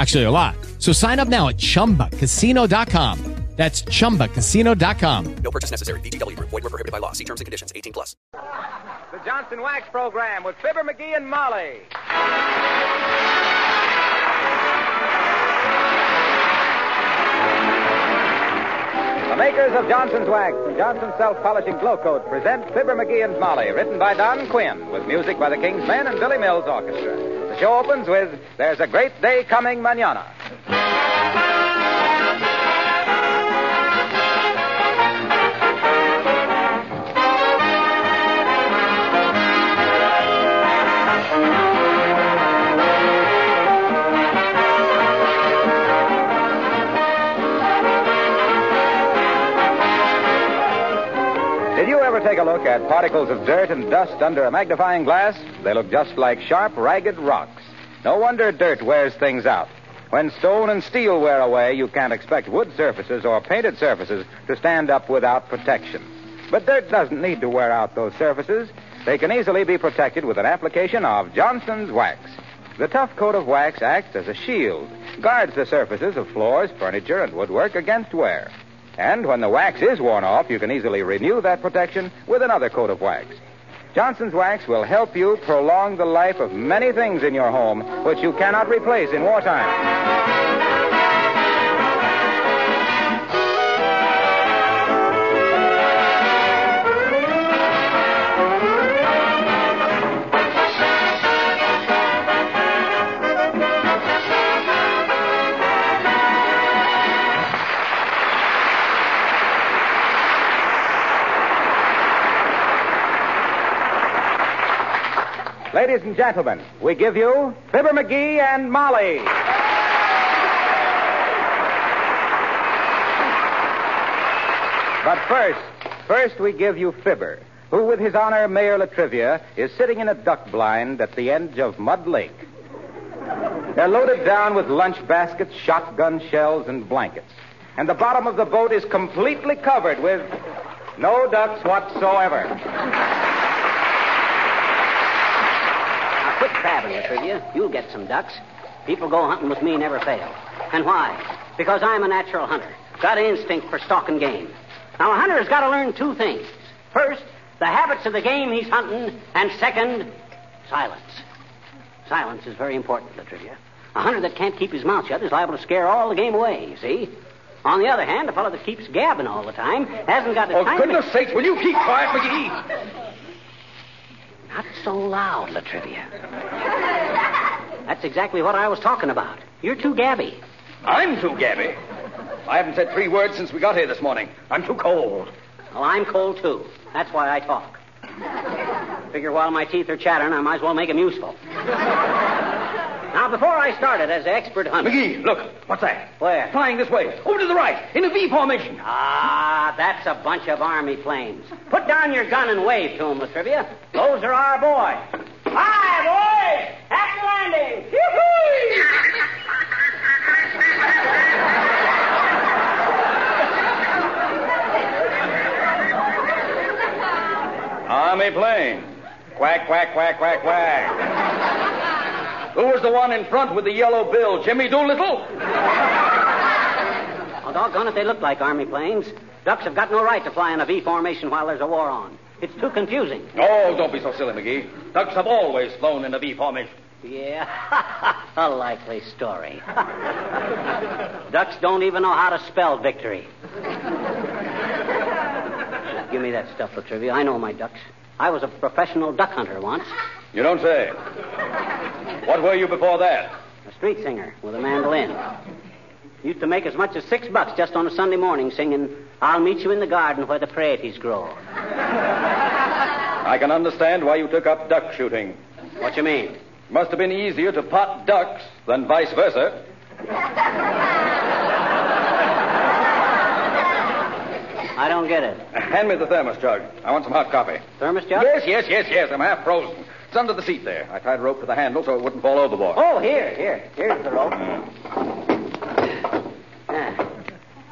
Actually, a lot. So sign up now at ChumbaCasino.com. That's ChumbaCasino.com. No purchase necessary. VGW. Void were prohibited by law. See terms and conditions. 18 plus. The Johnson Wax Program with Fibber McGee and Molly. The makers of Johnson's Wax and Johnson's Self-Polishing Glo-Coat present Fibber McGee and Molly, written by Don Quinn, with music by the King's Men and Billy Mills Orchestra. Show opens with There's a Great Day Coming Manana. Take a look at particles of dirt and dust under a magnifying glass? They look just like sharp, ragged rocks. No wonder dirt wears things out. When stone and steel wear away, you can't expect wood surfaces or painted surfaces to stand up without protection. But dirt doesn't need to wear out those surfaces. They can easily be protected with an application of Johnson's Wax. The tough coat of wax acts as a shield, guards the surfaces of floors, furniture, and woodwork against wear. And when the wax is worn off, you can easily renew that protection with another coat of wax. Johnson's Wax will help you prolong the life of many things in your home which you cannot replace in wartime. Ladies and gentlemen, we give you Fibber McGee and Molly. But first, first we give you Fibber, who with his honor Mayor La Trivia is sitting in a duck blind at the edge of Mud Lake. They're loaded down with lunch baskets, shotgun shells, and blankets. And the bottom of the boat is completely covered with no ducks whatsoever. Now, quit crabbing, La Trivia. You'll get some ducks. People go hunting with me never fail. And why? Because I'm a natural hunter. Got an instinct for stalking game. Now, a hunter's got to learn two things. First, the habits of the game he's hunting, and second, silence. Silence is very important, La Trivia. A hunter that can't keep his mouth shut is liable to scare all the game away, you see? On the other hand, a fellow that keeps gabbing all the time hasn't got the Oh, time goodness to... sakes, will you keep quiet, McGee? Not so loud, La Trivia. That's exactly what I was talking about. You're too gabby. I'm too gabby. I haven't said three words since we got here this morning. I'm too cold. Well, I'm cold, too. That's why I talk. Figure while my teeth are chattering, I might as well make them useful. Now, before I started as an expert hunter... McGee, look. What's that? Where? Flying this way. Over to the right. In a V formation. Ah, that's a bunch of Army planes. Put down your gun and wave to 'em, La Trivia. Those are our boys. Hi, boys! Happy landing! Yoo-hoo! Army plane. Quack, quack, quack, quack, quack. Who was the one in front with the yellow bill? Jimmy Doolittle? Oh, doggone it, they look like Army planes. Ducks have got no right to fly in a V formation while there's a war on. It's too confusing. Oh, don't be so silly, McGee. Ducks have always flown in a V formation. Yeah, a likely story. Ducks don't even know how to spell victory. Give me that stuff, La Trivia. I know my ducks. I was a professional duck hunter once. You don't say. What were you before that? A street singer with a mandolin. Used to make as much as six bucks just on a Sunday morning singing, I'll meet you in the garden where the praties grow. I can understand why you took up duck shooting. What you mean? Must have been easier to pot ducks than vice versa. I don't get it. Hand me the thermos jug. I want some hot coffee. Thermos jug? Yes, yes, yes, yes. I'm half frozen. It's under the seat there. I tied a rope to the handle so it wouldn't fall overboard. Oh, here, here. Here's the rope. Ah.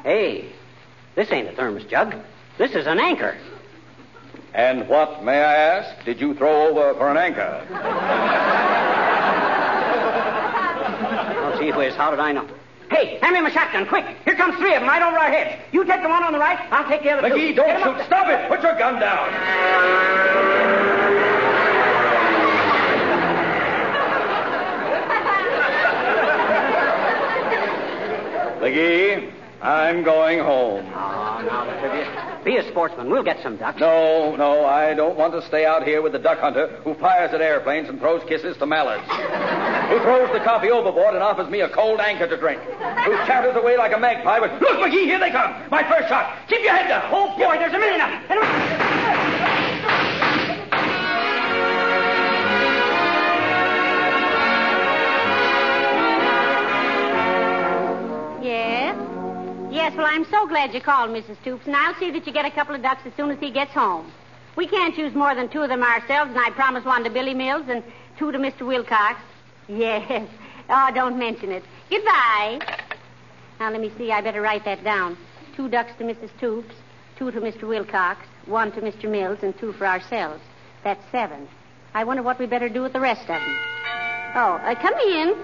Hey, this ain't a thermos jug. This is an anchor. And what, may I ask, did you throw over for an anchor? Oh, gee whiz, how did I know? Hey, hand me my shotgun, quick. Here comes three of them right over our heads. You take the one on the right, I'll take the other two. McGee, Get don't shoot. Stop it. Put your gun down. McGee, I'm going home. Oh, now, be a sportsman. We'll get some ducks. No, no, I don't want to stay out here with the duck hunter who fires at airplanes and throws kisses to mallards. who throws the coffee overboard and offers me a cold anchor to drink. Who chatters away like a magpie with, Look, McGee, here they come. My first shot. Keep your head down. Oh, boy, there's a million of I'm so glad you called, Mrs. Stoops, and I'll see that you get a couple of ducks as soon as he gets home. We can't use more than two of them ourselves, and I promised one to Billy Mills and two to Mr. Wilcox. Yes. Oh, don't mention it. Goodbye. Now, let me see. I better write that down. Two ducks to Mrs. Stoops, two to Mr. Wilcox, one to Mr. Mills, and two for ourselves. That's seven. I wonder what we better do with the rest of them. Oh, uh, come in.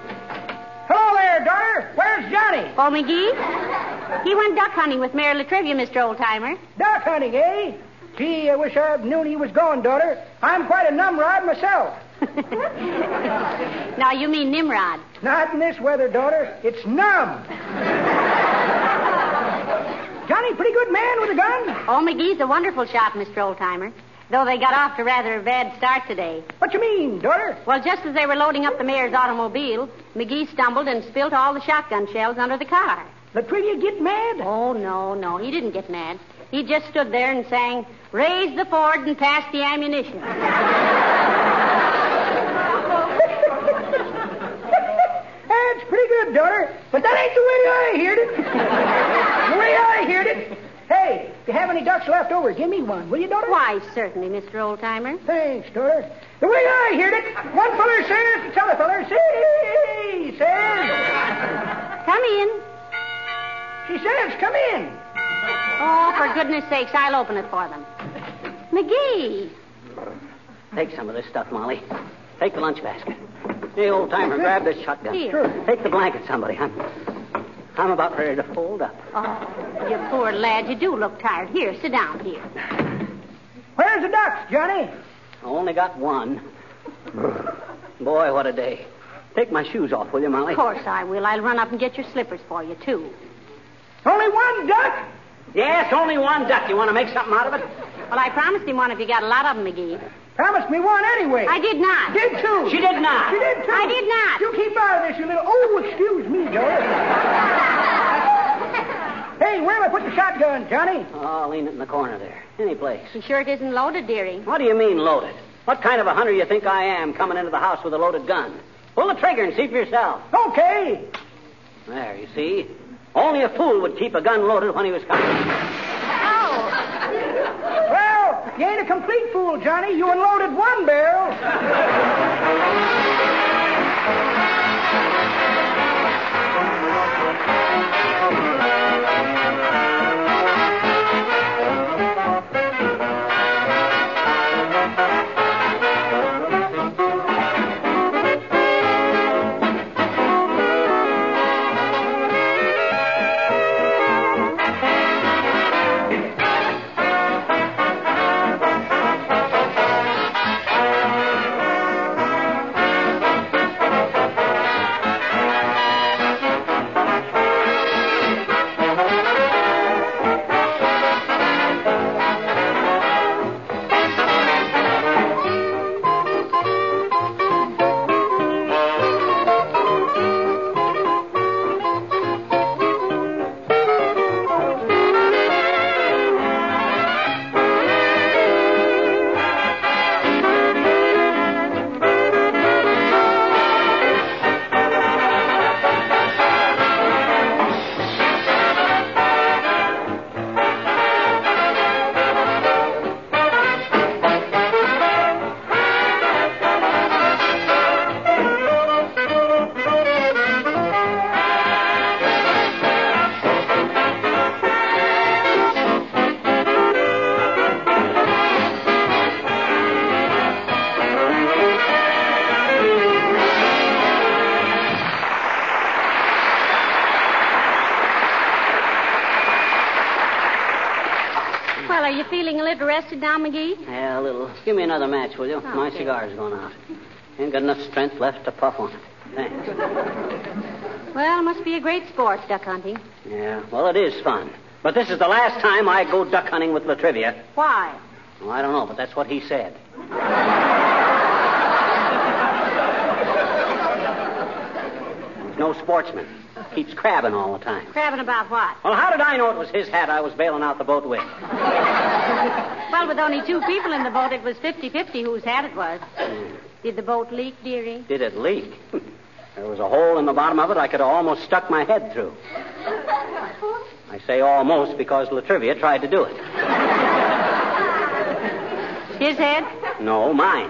Hello there, daughter. Where's Johnny? Oh, McGee? He went duck hunting with Mayor La Trivia, Mr. Oldtimer. Duck hunting, eh? Gee, I wish I knew he was going, daughter. I'm quite a numrod myself. now, you mean Nimrod. Not in this weather, daughter. It's numb. Johnny, pretty good man with a gun. Oh, McGee's a wonderful shot, Mr. Oldtimer. Though they got off to rather a bad start today. What you mean, daughter? Well, just as they were loading up the mayor's automobile, McGee stumbled and spilt all the shotgun shells under the car. La Trivia get mad? Oh, no, no. He didn't get mad. He just stood there and sang, Raise the Ford and pass the ammunition. That's pretty good, daughter. But that ain't the way I heard it. the way I heard it. Hey, if you have any ducks left over, give me one, will you, daughter? Why, certainly, Mr. Oldtimer. Thanks, daughter. The way I heard it, one feller says to t'other feller, say, says. Come in. She says, come in. Oh, for goodness sakes, I'll open it for them. McGee. Take some of this stuff, Molly. Take the lunch basket. Hey, old timer, grab this shotgun. Here. Sure. Take the blanket, somebody. I'm, I'm about ready to fold up. Oh, you poor lad. You do look tired. Here, sit down here. Where's the ducks, Johnny? I only got one. Boy, what a day. Take my shoes off, will you, Molly? Of course I will. I'll run up and get your slippers for you, too. Only one duck? Yes, only one duck. You want to make something out of it? Well, I promised him one if you got a lot of them, McGee. Promised me one anyway. I did not. Did too. She did not. She did too. I did not. You keep out of this, you little. Oh, excuse me, daughter. hey, where am I putting the shotgun, Johnny? Oh, I'll lean it in the corner there. Any place. You sure it isn't loaded, dearie? What do you mean loaded? What kind of a hunter you think I am coming into the house with a loaded gun? Pull the trigger and see for yourself. Okay. There, you see. Only a fool would keep a gun loaded when he was coming. Oh. Well, you ain't a complete fool, Johnny. You unloaded one barrel. Rested now, McGee? Yeah, a little. Give me another match, will you? Oh, My okay. cigar's going out. Ain't got enough strength left to puff on it. Thanks. Well, it must be a great sport, duck hunting. Yeah, well, it is fun. But this is the last time I go duck hunting with La Trivia. Why? Well, I don't know, but that's what he said. He's no sportsman. Keeps crabbing all the time. Crabbing about what? Well, how did I know it was his hat I was bailing out the boat with? Well, with only two people in the boat, it was 50-50 whose hat it was. Did the boat leak, dearie? Did it leak? There was a hole in the bottom of it I could have almost stuck my head through. I say almost because La Trivia tried to do it. His head? No, mine.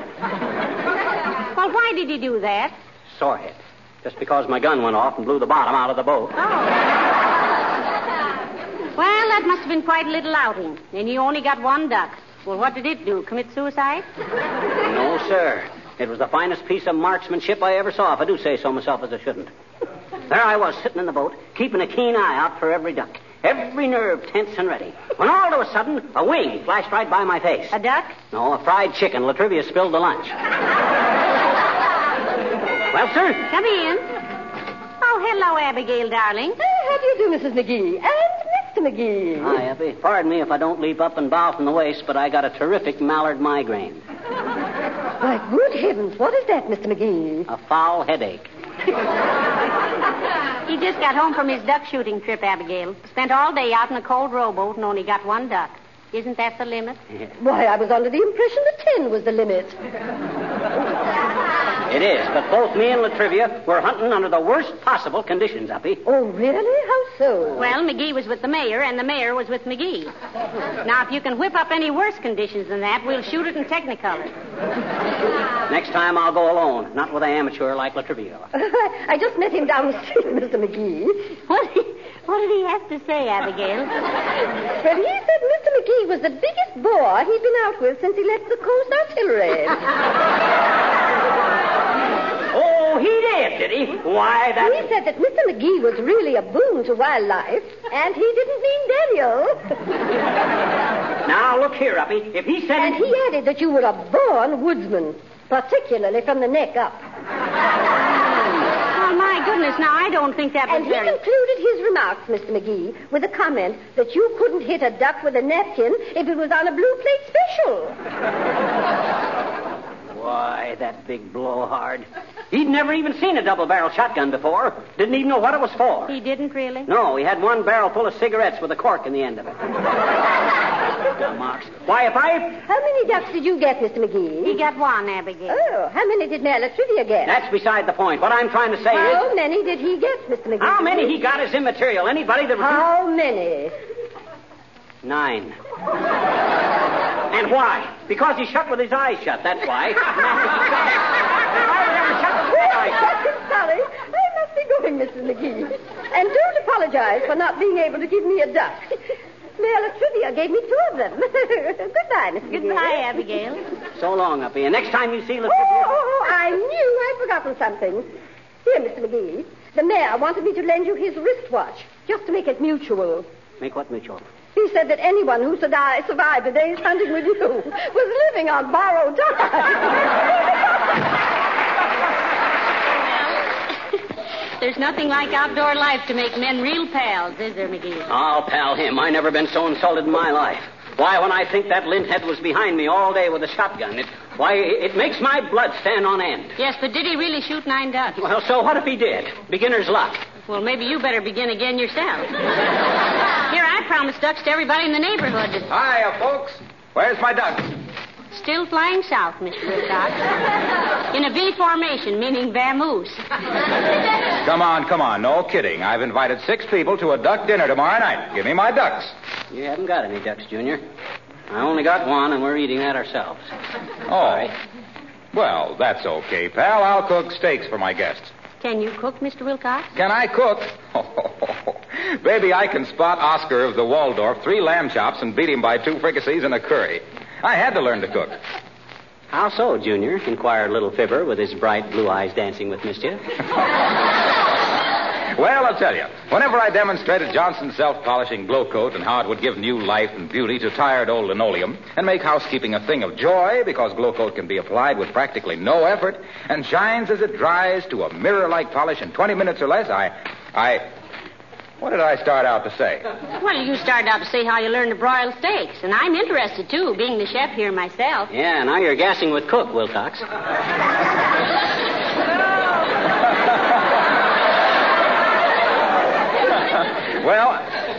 Well, why did he do that? Sore head. Just because my gun went off and blew the bottom out of the boat. Oh. Well, that must have been quite a little outing. And you only got one duck. Well, what did it do? Commit suicide? No, sir. It was the finest piece of marksmanship I ever saw, if I do say so myself as I shouldn't. There I was, sitting in the boat, keeping a keen eye out for every duck. Every nerve tense and ready. When all of a sudden, a wing flashed right by my face. A duck? No, a fried chicken. La Trivia spilled the lunch. well, sir? Come in. Oh, hello, Abigail, darling. how do you do, Mrs. McGee? And Mr. McGee. Hi, Effie. Pardon me if I don't leap up and bow from the waist, but I got a terrific mallard migraine. Why, good heavens, what is that, Mr. McGee? A foul headache. He just got home from his duck shooting trip, Abigail. Spent all day out in a cold rowboat and only got one duck. Isn't that the limit? Why, I was under the impression that ten was the limit. It is, but both me and La Trivia were hunting under the worst possible conditions, Uppy. Oh, really? How so? Well, McGee was with the mayor, and the mayor was with McGee. Now, if you can whip up any worse conditions than that, we'll shoot it in Technicolor. Next time I'll go alone, not with an amateur like La Trivia. I just met him down the street, Mr. McGee. What, what did he have to say, Abigail? Well, he said Mr. McGee was the biggest bore he'd been out with since he left the Coast Artillery. Oh, he did, did he? Why, that... He said that Mr. McGee was really a boon to wildlife, and he didn't mean Daniel. Now, look here, Uppy. If he said... And he added that you were a born woodsman, particularly from the neck up. Oh, my goodness, now, I don't think that was And he very... concluded his remarks, Mr. McGee, with a comment that you couldn't hit a duck with a napkin if it was on a blue plate special. Why, that big blowhard. He'd never even seen a double-barrel shotgun before. Didn't even know what it was for. He didn't really? No, he had one barrel full of cigarettes with a cork in the end of it. Marks. Why, if I... How many ducks did you get, Mr. McGee? He got one, Abigail. Oh, how many did Mayor Trivia get? That's beside the point. What I'm trying to say How is... How many did he get, Mr. McGee? How many he got is immaterial. Anybody that... How many? Nine. And why? Because he shut with his eyes shut, that's why. I'm sorry. I must be going, Mrs. McGee. And don't apologize for not being able to give me a duck. Mayor Trivia gave me two of them. Goodbye, Mrs. McGee. Goodbye, Abigail. So long, Uppy. And next time you see oh, oh, oh, oh, I knew I'd forgotten something. Here, Mr. McGee. The mayor wanted me to lend you his wristwatch, just to make it mutual. Make what mutual? He said that anyone who survived, survived a day's hunting with you was living on borrowed time. There's nothing like outdoor life to make men real pals, is there, McGee? I'll pal him. I never been so insulted in my life. Why, when I think that linthead was behind me all day with a shotgun, it, why, it makes my blood stand on end. Yes, but did he really shoot nine ducks? Well, so what if he did? Beginner's luck. Well, maybe you better begin again yourself. Here, I promised ducks to everybody in the neighborhood. Hiya, folks. Where's my ducks? Still flying south, Mr. Wilcox. In a V formation, meaning vamoose. Come on, come on. No kidding. I've invited six people to a duck dinner tomorrow night. Give me my ducks. You haven't got any ducks, Junior. I only got one, and we're eating that ourselves. Oh. Well, that's okay, pal. I'll cook steaks for my guests. Can you cook, Mr. Wilcox? Can I cook? Baby, I can spot Oscar of the Waldorf three lamb chops and beat him by two fricassees and a curry. I had to learn to cook. How so, Junior? inquired little Fibber with his bright blue eyes dancing with mischief. Well, I'll tell you. Whenever I demonstrated Johnson's self-polishing glow coat and how it would give new life and beauty to tired old linoleum and make housekeeping a thing of joy because Glo-Coat can be applied with practically no effort and shines as it dries to a mirror-like polish in 20 minutes or less, I, I, what did I start out to say? Well, you started out to say how you learned to broil steaks, and I'm interested, too, being the chef here myself. Yeah, now you're gassing with Cook, Wilcox. Well,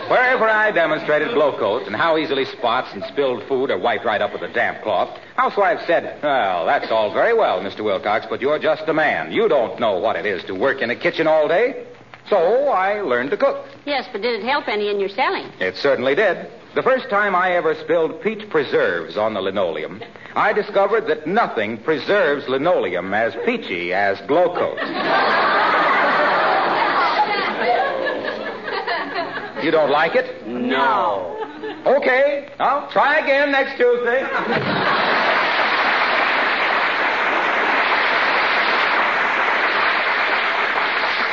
wherever I demonstrated Glo-Coat and how easily spots and spilled food are wiped right up with a damp cloth, housewives said, Well, that's all very well, Mr. Wilcox, but you're just a man. You don't know what it is to work in a kitchen all day. So I learned to cook. Yes, but did it help any in your selling? It certainly did. The first time I ever spilled peach preserves on the linoleum, I discovered that nothing preserves linoleum as peachy as glow You don't like it? No. Okay, I'll try again next Tuesday.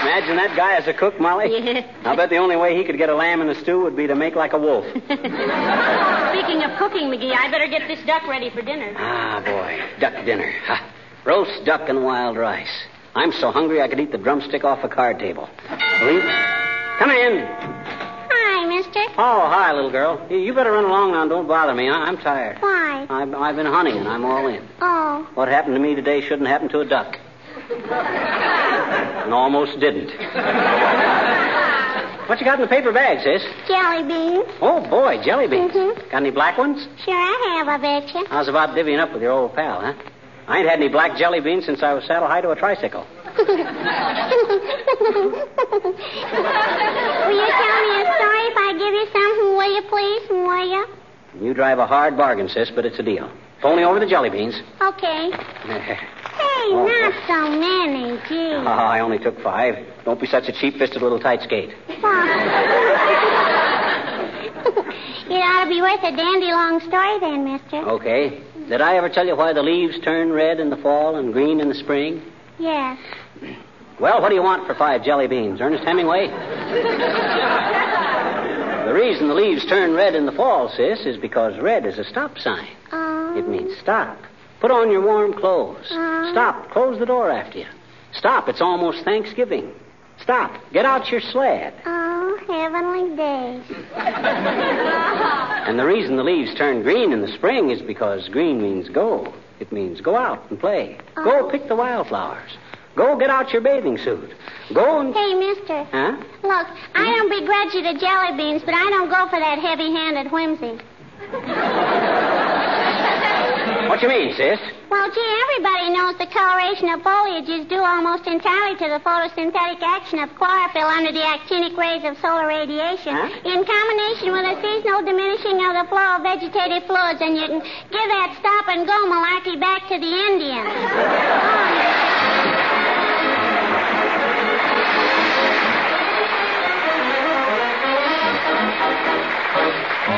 Imagine that guy as a cook, Molly. Yeah. I'll bet the only way he could get a lamb in a stew would be to make like a wolf. Speaking of cooking, McGee, I better get this duck ready for dinner. ah, boy. Duck dinner. Ha. Roast duck and wild rice. I'm so hungry I could eat the drumstick off a card table. Believe? Come in. Mister. Oh, hi, little girl. You- better run along now and don't bother me. I- I'm tired. Why? I've, I've been hunting and I'm all in. Oh, What happened to me today shouldn't happen to a duck. and almost didn't. what you got in the paper bag, sis? jelly beans. Oh, boy, jelly beans. Mhm. Got any black ones? Sure I have, I bet you. How's about divvying up with your old pal, huh? I ain't had any black jelly beans since I was saddle high to a tricycle. Will you tell me a story I give you something, will you please, will you? You drive a hard bargain, sis, but it's a deal. Phone me over the jelly beans. Okay. Hey, Oh. not so many, gee. Oh, I only took five. Don't be such a cheap-fisted little tight skate. it ought to be worth a dandy long story then, mister. Okay. Did I ever tell you why the leaves turn red in the fall and green in the spring? Yes. Well, what do you want for five jelly beans? Ernest Hemingway? the reason the leaves turn red in the fall, sis, is because red is a stop sign. Oh. It means stop. Put on your warm clothes. Uh. Stop. Close the door after you. Stop. It's almost Thanksgiving. Stop. Get out your sled. Oh, heavenly days. And the reason the leaves turn green in the spring is because green means go. It means go out and play. Go Oh. pick the wildflowers. Go get out your bathing suit. Go and. Hey, mister. Huh? Look, I don't begrudge you the jelly beans, but I don't go for that heavy-handed whimsy. What you mean, sis? Well, gee, everybody knows the coloration of foliage is due almost entirely to the photosynthetic action of chlorophyll under the actinic rays of solar radiation, Huh? in combination with a seasonal diminishing of the flow of vegetative fluids, and you can give that stop and go malarkey back to the Indians.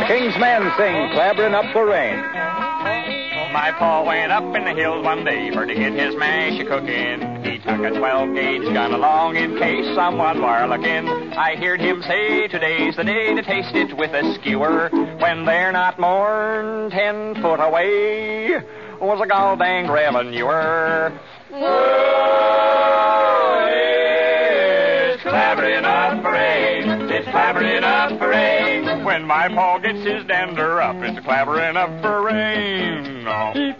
King's men sing, clabbering up for rain. My pa went up in the hills one day for to get his mash a cooking. He took a 12 gauge gun along in case someone were looking. I heard him say today's the day to taste it with a skewer when they're not more'n ten foot away. Was a gall dang revenuer. It's clabbering up for When my paw gets his dander up, it's clabbering up for rain. The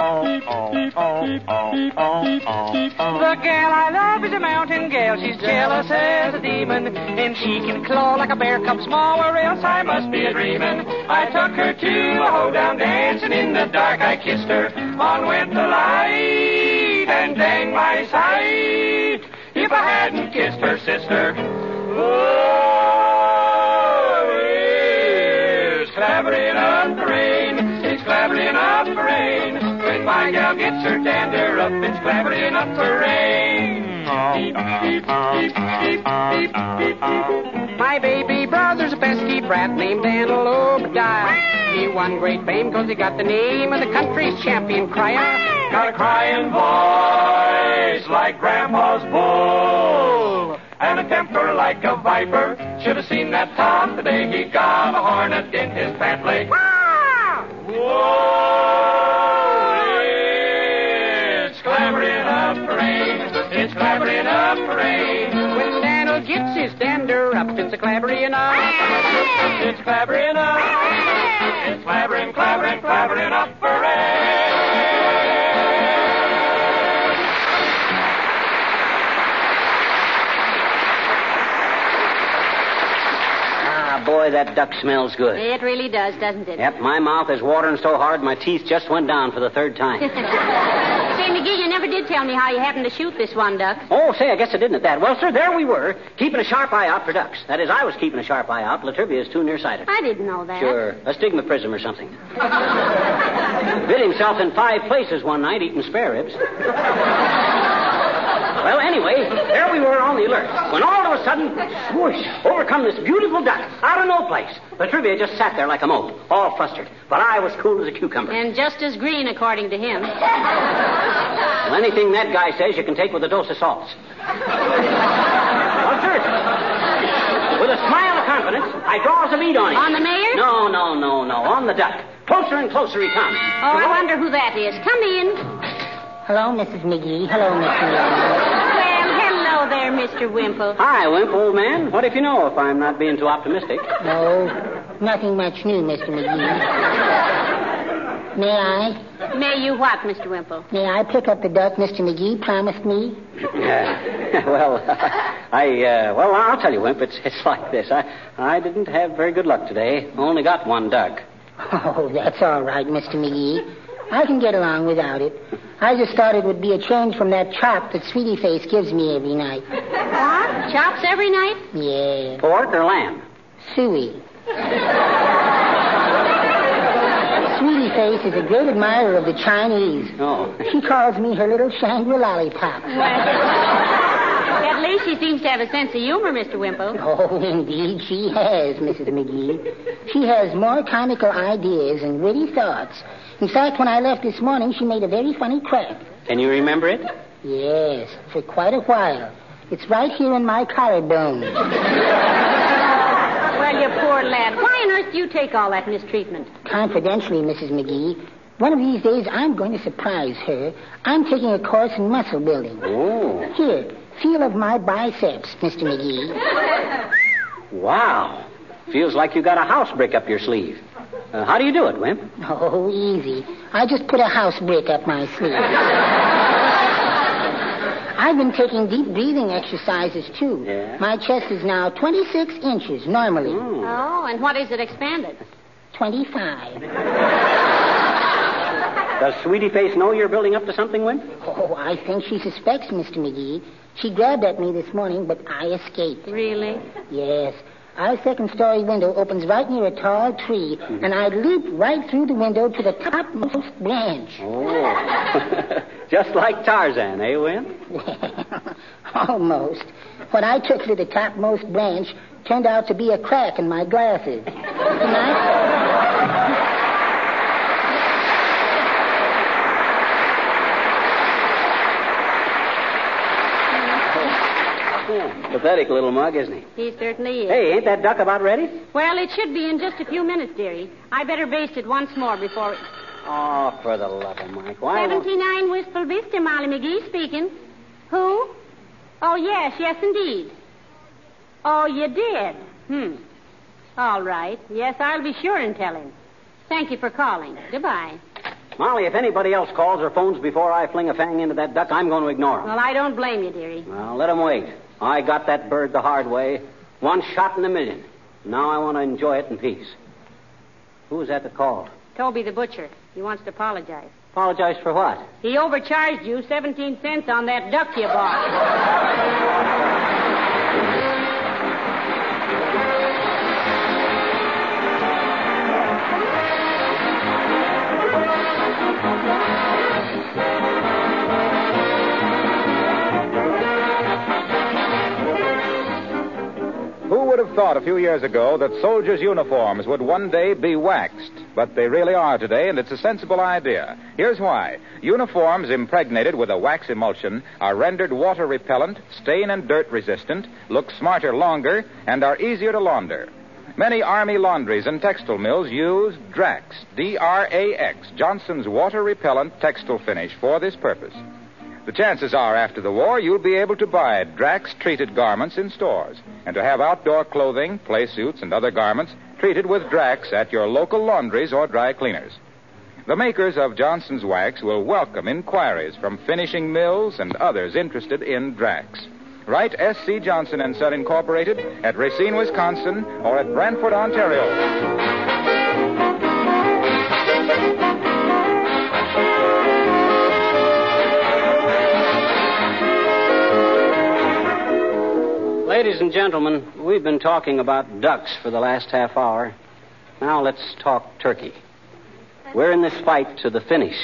gal I love is a mountain gal. She's jealous as a demon. And she can claw like a bear cub small, or else I must be a dreaming. I took her to a hoedown dance, and in the dark I kissed her. On went the light, and dang my sight. If I hadn't kissed her sister. It's clabbering up the rain. When my gal gets her dander up, it's clabbering up the rain. My baby brother's a pesky brat named Antelope Obadiah. He won great fame 'cause he got the name of the country's champion crier. Got a crying voice like Grandpa's bull, and a temper like like a viper. Should have seen that Tom the day he got a hornet in his pant leg. Whoa! It's clambering up for rain. It's clambering up rain. When Daniel gets his dander up, it's a clambering up. It's clambering up. It's clambering, clambering, clambering up rain. Boy, that duck smells good. It really does, doesn't it? Yep, my mouth is watering so hard my teeth just went down for the third time. Say, McGee, you never did tell me how you happened to shoot this one duck. Oh, say, I guess I didn't at that. Well, sir, there we were, keeping a sharp eye out for ducks. That is, I was keeping a sharp eye out. La Trivia is too nearsighted. I didn't know that. Sure, astigmatism or something. Bit himself in five places one night eating spare ribs. Well, anyway, there we were on the alert. When all of a sudden, swoosh, over come this beautiful duck out of no place. La Trivia just sat there like a mope, all flustered. But I was cool as a cucumber. And just as green, according to him. Well, anything that guy says, you can take with a dose of salts. well, sir, with a smile of confidence, I draws a lead on him. On the mayor? No, no, no, no, on the duck. Closer and closer he comes. Oh, I wonder who that is. Come in. Hello, Mrs. McGee. Hello, Mr. McGee. Well, hello there, Mr. Wimple. Hi, Wimp, old man. What if you know if I'm not being too optimistic? No, nothing much new, Mr. McGee. May I? May you what, Mr. Wimple? May I pick up the duck Mr. McGee promised me? well, I, uh, well, I'll tell you, Wimp, it's, it's like this. I, I didn't have very good luck today. Only got one duck. Oh, that's all right, Mr. McGee. I can get along without it. I just thought it would be a change from that chop that Sweetie Face gives me every night. What? Chops every night? Yeah. Pork or lamb? Suey. Sweetie Face is a great admirer of the Chinese. Oh. She calls me her little Shangri Lollipop. At least she seems to have a sense of humor, Mr. Wimple. Oh, indeed, she has, Mrs. McGee. She has more comical ideas and witty thoughts. In fact, when I left this morning, she made a very funny crack. Can you remember it? Yes, for quite a while. It's right here in my collarbone. Well, you poor lad. Why on earth do you take all that mistreatment? Confidentially, Mrs. McGee, one of these days I'm going to surprise her. I'm taking a course in muscle building. Oh. Here, feel of my biceps, Mr. McGee. Wow. Feels like you got a house brick up your sleeve. Uh, how do you do it, Wimp? Oh, easy. I just put a house brick up my sleeve. I've been taking deep breathing exercises, too. Yeah? My chest is now 26 inches normally. Oh, and what is it expanded? 25. Does Sweetie Face know you're building up to something, Wimp? Oh, I think she suspects, Mr. McGee. She grabbed at me this morning, but I escaped. Really? Yes. Our second story window opens right near a tall tree, and I leap right through the window to the topmost branch. Oh. Just like Tarzan, eh, Wimp? Almost. What I took for the topmost branch turned out to be a crack in my glasses. Tonight, pathetic little mug, isn't he? He certainly is. Hey, ain't that duck about ready? Well, it should be in just a few minutes, dearie. I better baste it once more before it... Oh, for the love of Mike. Why won't... 79 Wistful Vista, Molly McGee speaking. Who? Oh, yes, yes, indeed. Oh, you did? Hmm. All right. Yes, I'll be sure and tell him. Thank you for calling. Goodbye. Molly, if anybody else calls or phones before I fling a fang into that duck, I'm going to ignore them. Well, I don't blame you, dearie. Well, let 'em wait. I got that bird the hard way. One shot in a million. Now I want to enjoy it in peace. Who was that that called? Toby the butcher. He wants to apologize. Apologize for what? He overcharged you 17 cents on that duck you bought. would have thought a few years ago that soldiers' uniforms would one day be waxed? but they really are today, and it's a sensible idea. Here's why. Uniforms impregnated with a wax emulsion are rendered water repellent, stain and dirt resistant, look smarter longer, and are easier to launder. Many Army laundries and textile mills use Drax, D R A X, Johnson's water repellent textile finish for this purpose. The chances are after the war you'll be able to buy Drax treated garments in stores and to have outdoor clothing, play suits, and other garments treated with Drax at your local laundries or dry cleaners. The makers of Johnson's Wax will welcome inquiries from finishing mills and others interested in Drax. Write S.C. Johnson and Son Incorporated at Racine, Wisconsin, or at Brantford, Ontario. Ladies and gentlemen, we've been talking about ducks for the last half hour. Now let's talk turkey. We're in this fight to the finish.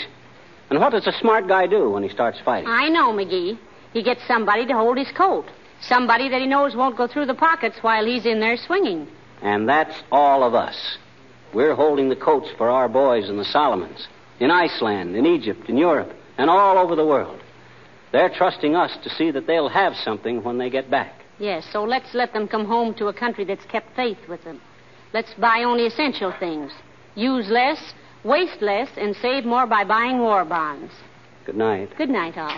And what does a smart guy do when he starts fighting? I know, McGee. He gets somebody to hold his coat. Somebody that he knows won't go through the pockets while he's in there swinging. And that's all of us. We're holding the coats for our boys in the Solomons, in Iceland, in Egypt, in Europe, and all over the world. They're trusting us to see that they'll have something when they get back. Yes, so let's let them come home to a country that's kept faith with them. Let's buy only essential things. Use less, waste less, and save more by buying war bonds. Good night. Good night, all.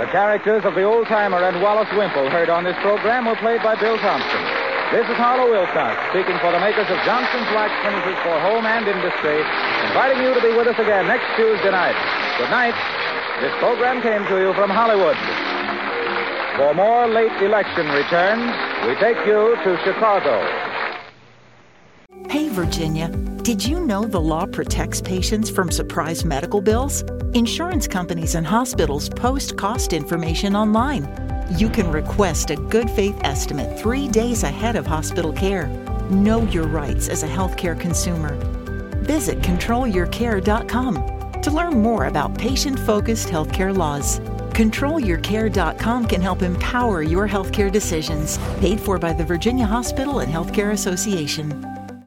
The characters of the old timer and Wallace Wimple heard on this program were played by Bill Thompson. This is Harlow Wilcox speaking for the makers of Johnson's Wax Finishes for Home and Industry, inviting you to be with us again next Tuesday night. Good night. This program came to you from Hollywood. For more late election returns, we take you to Chicago. Hey, Virginia, did you know the law protects patients from surprise medical bills? Insurance companies and hospitals post cost information online. You can request a good faith estimate three days ahead of hospital care. Know your rights as a healthcare consumer. Visit controlyourcare.com to learn more about patient focused healthcare laws. ControlYourCare.com can help empower your healthcare decisions. Paid for by the Virginia Hospital and Healthcare Association.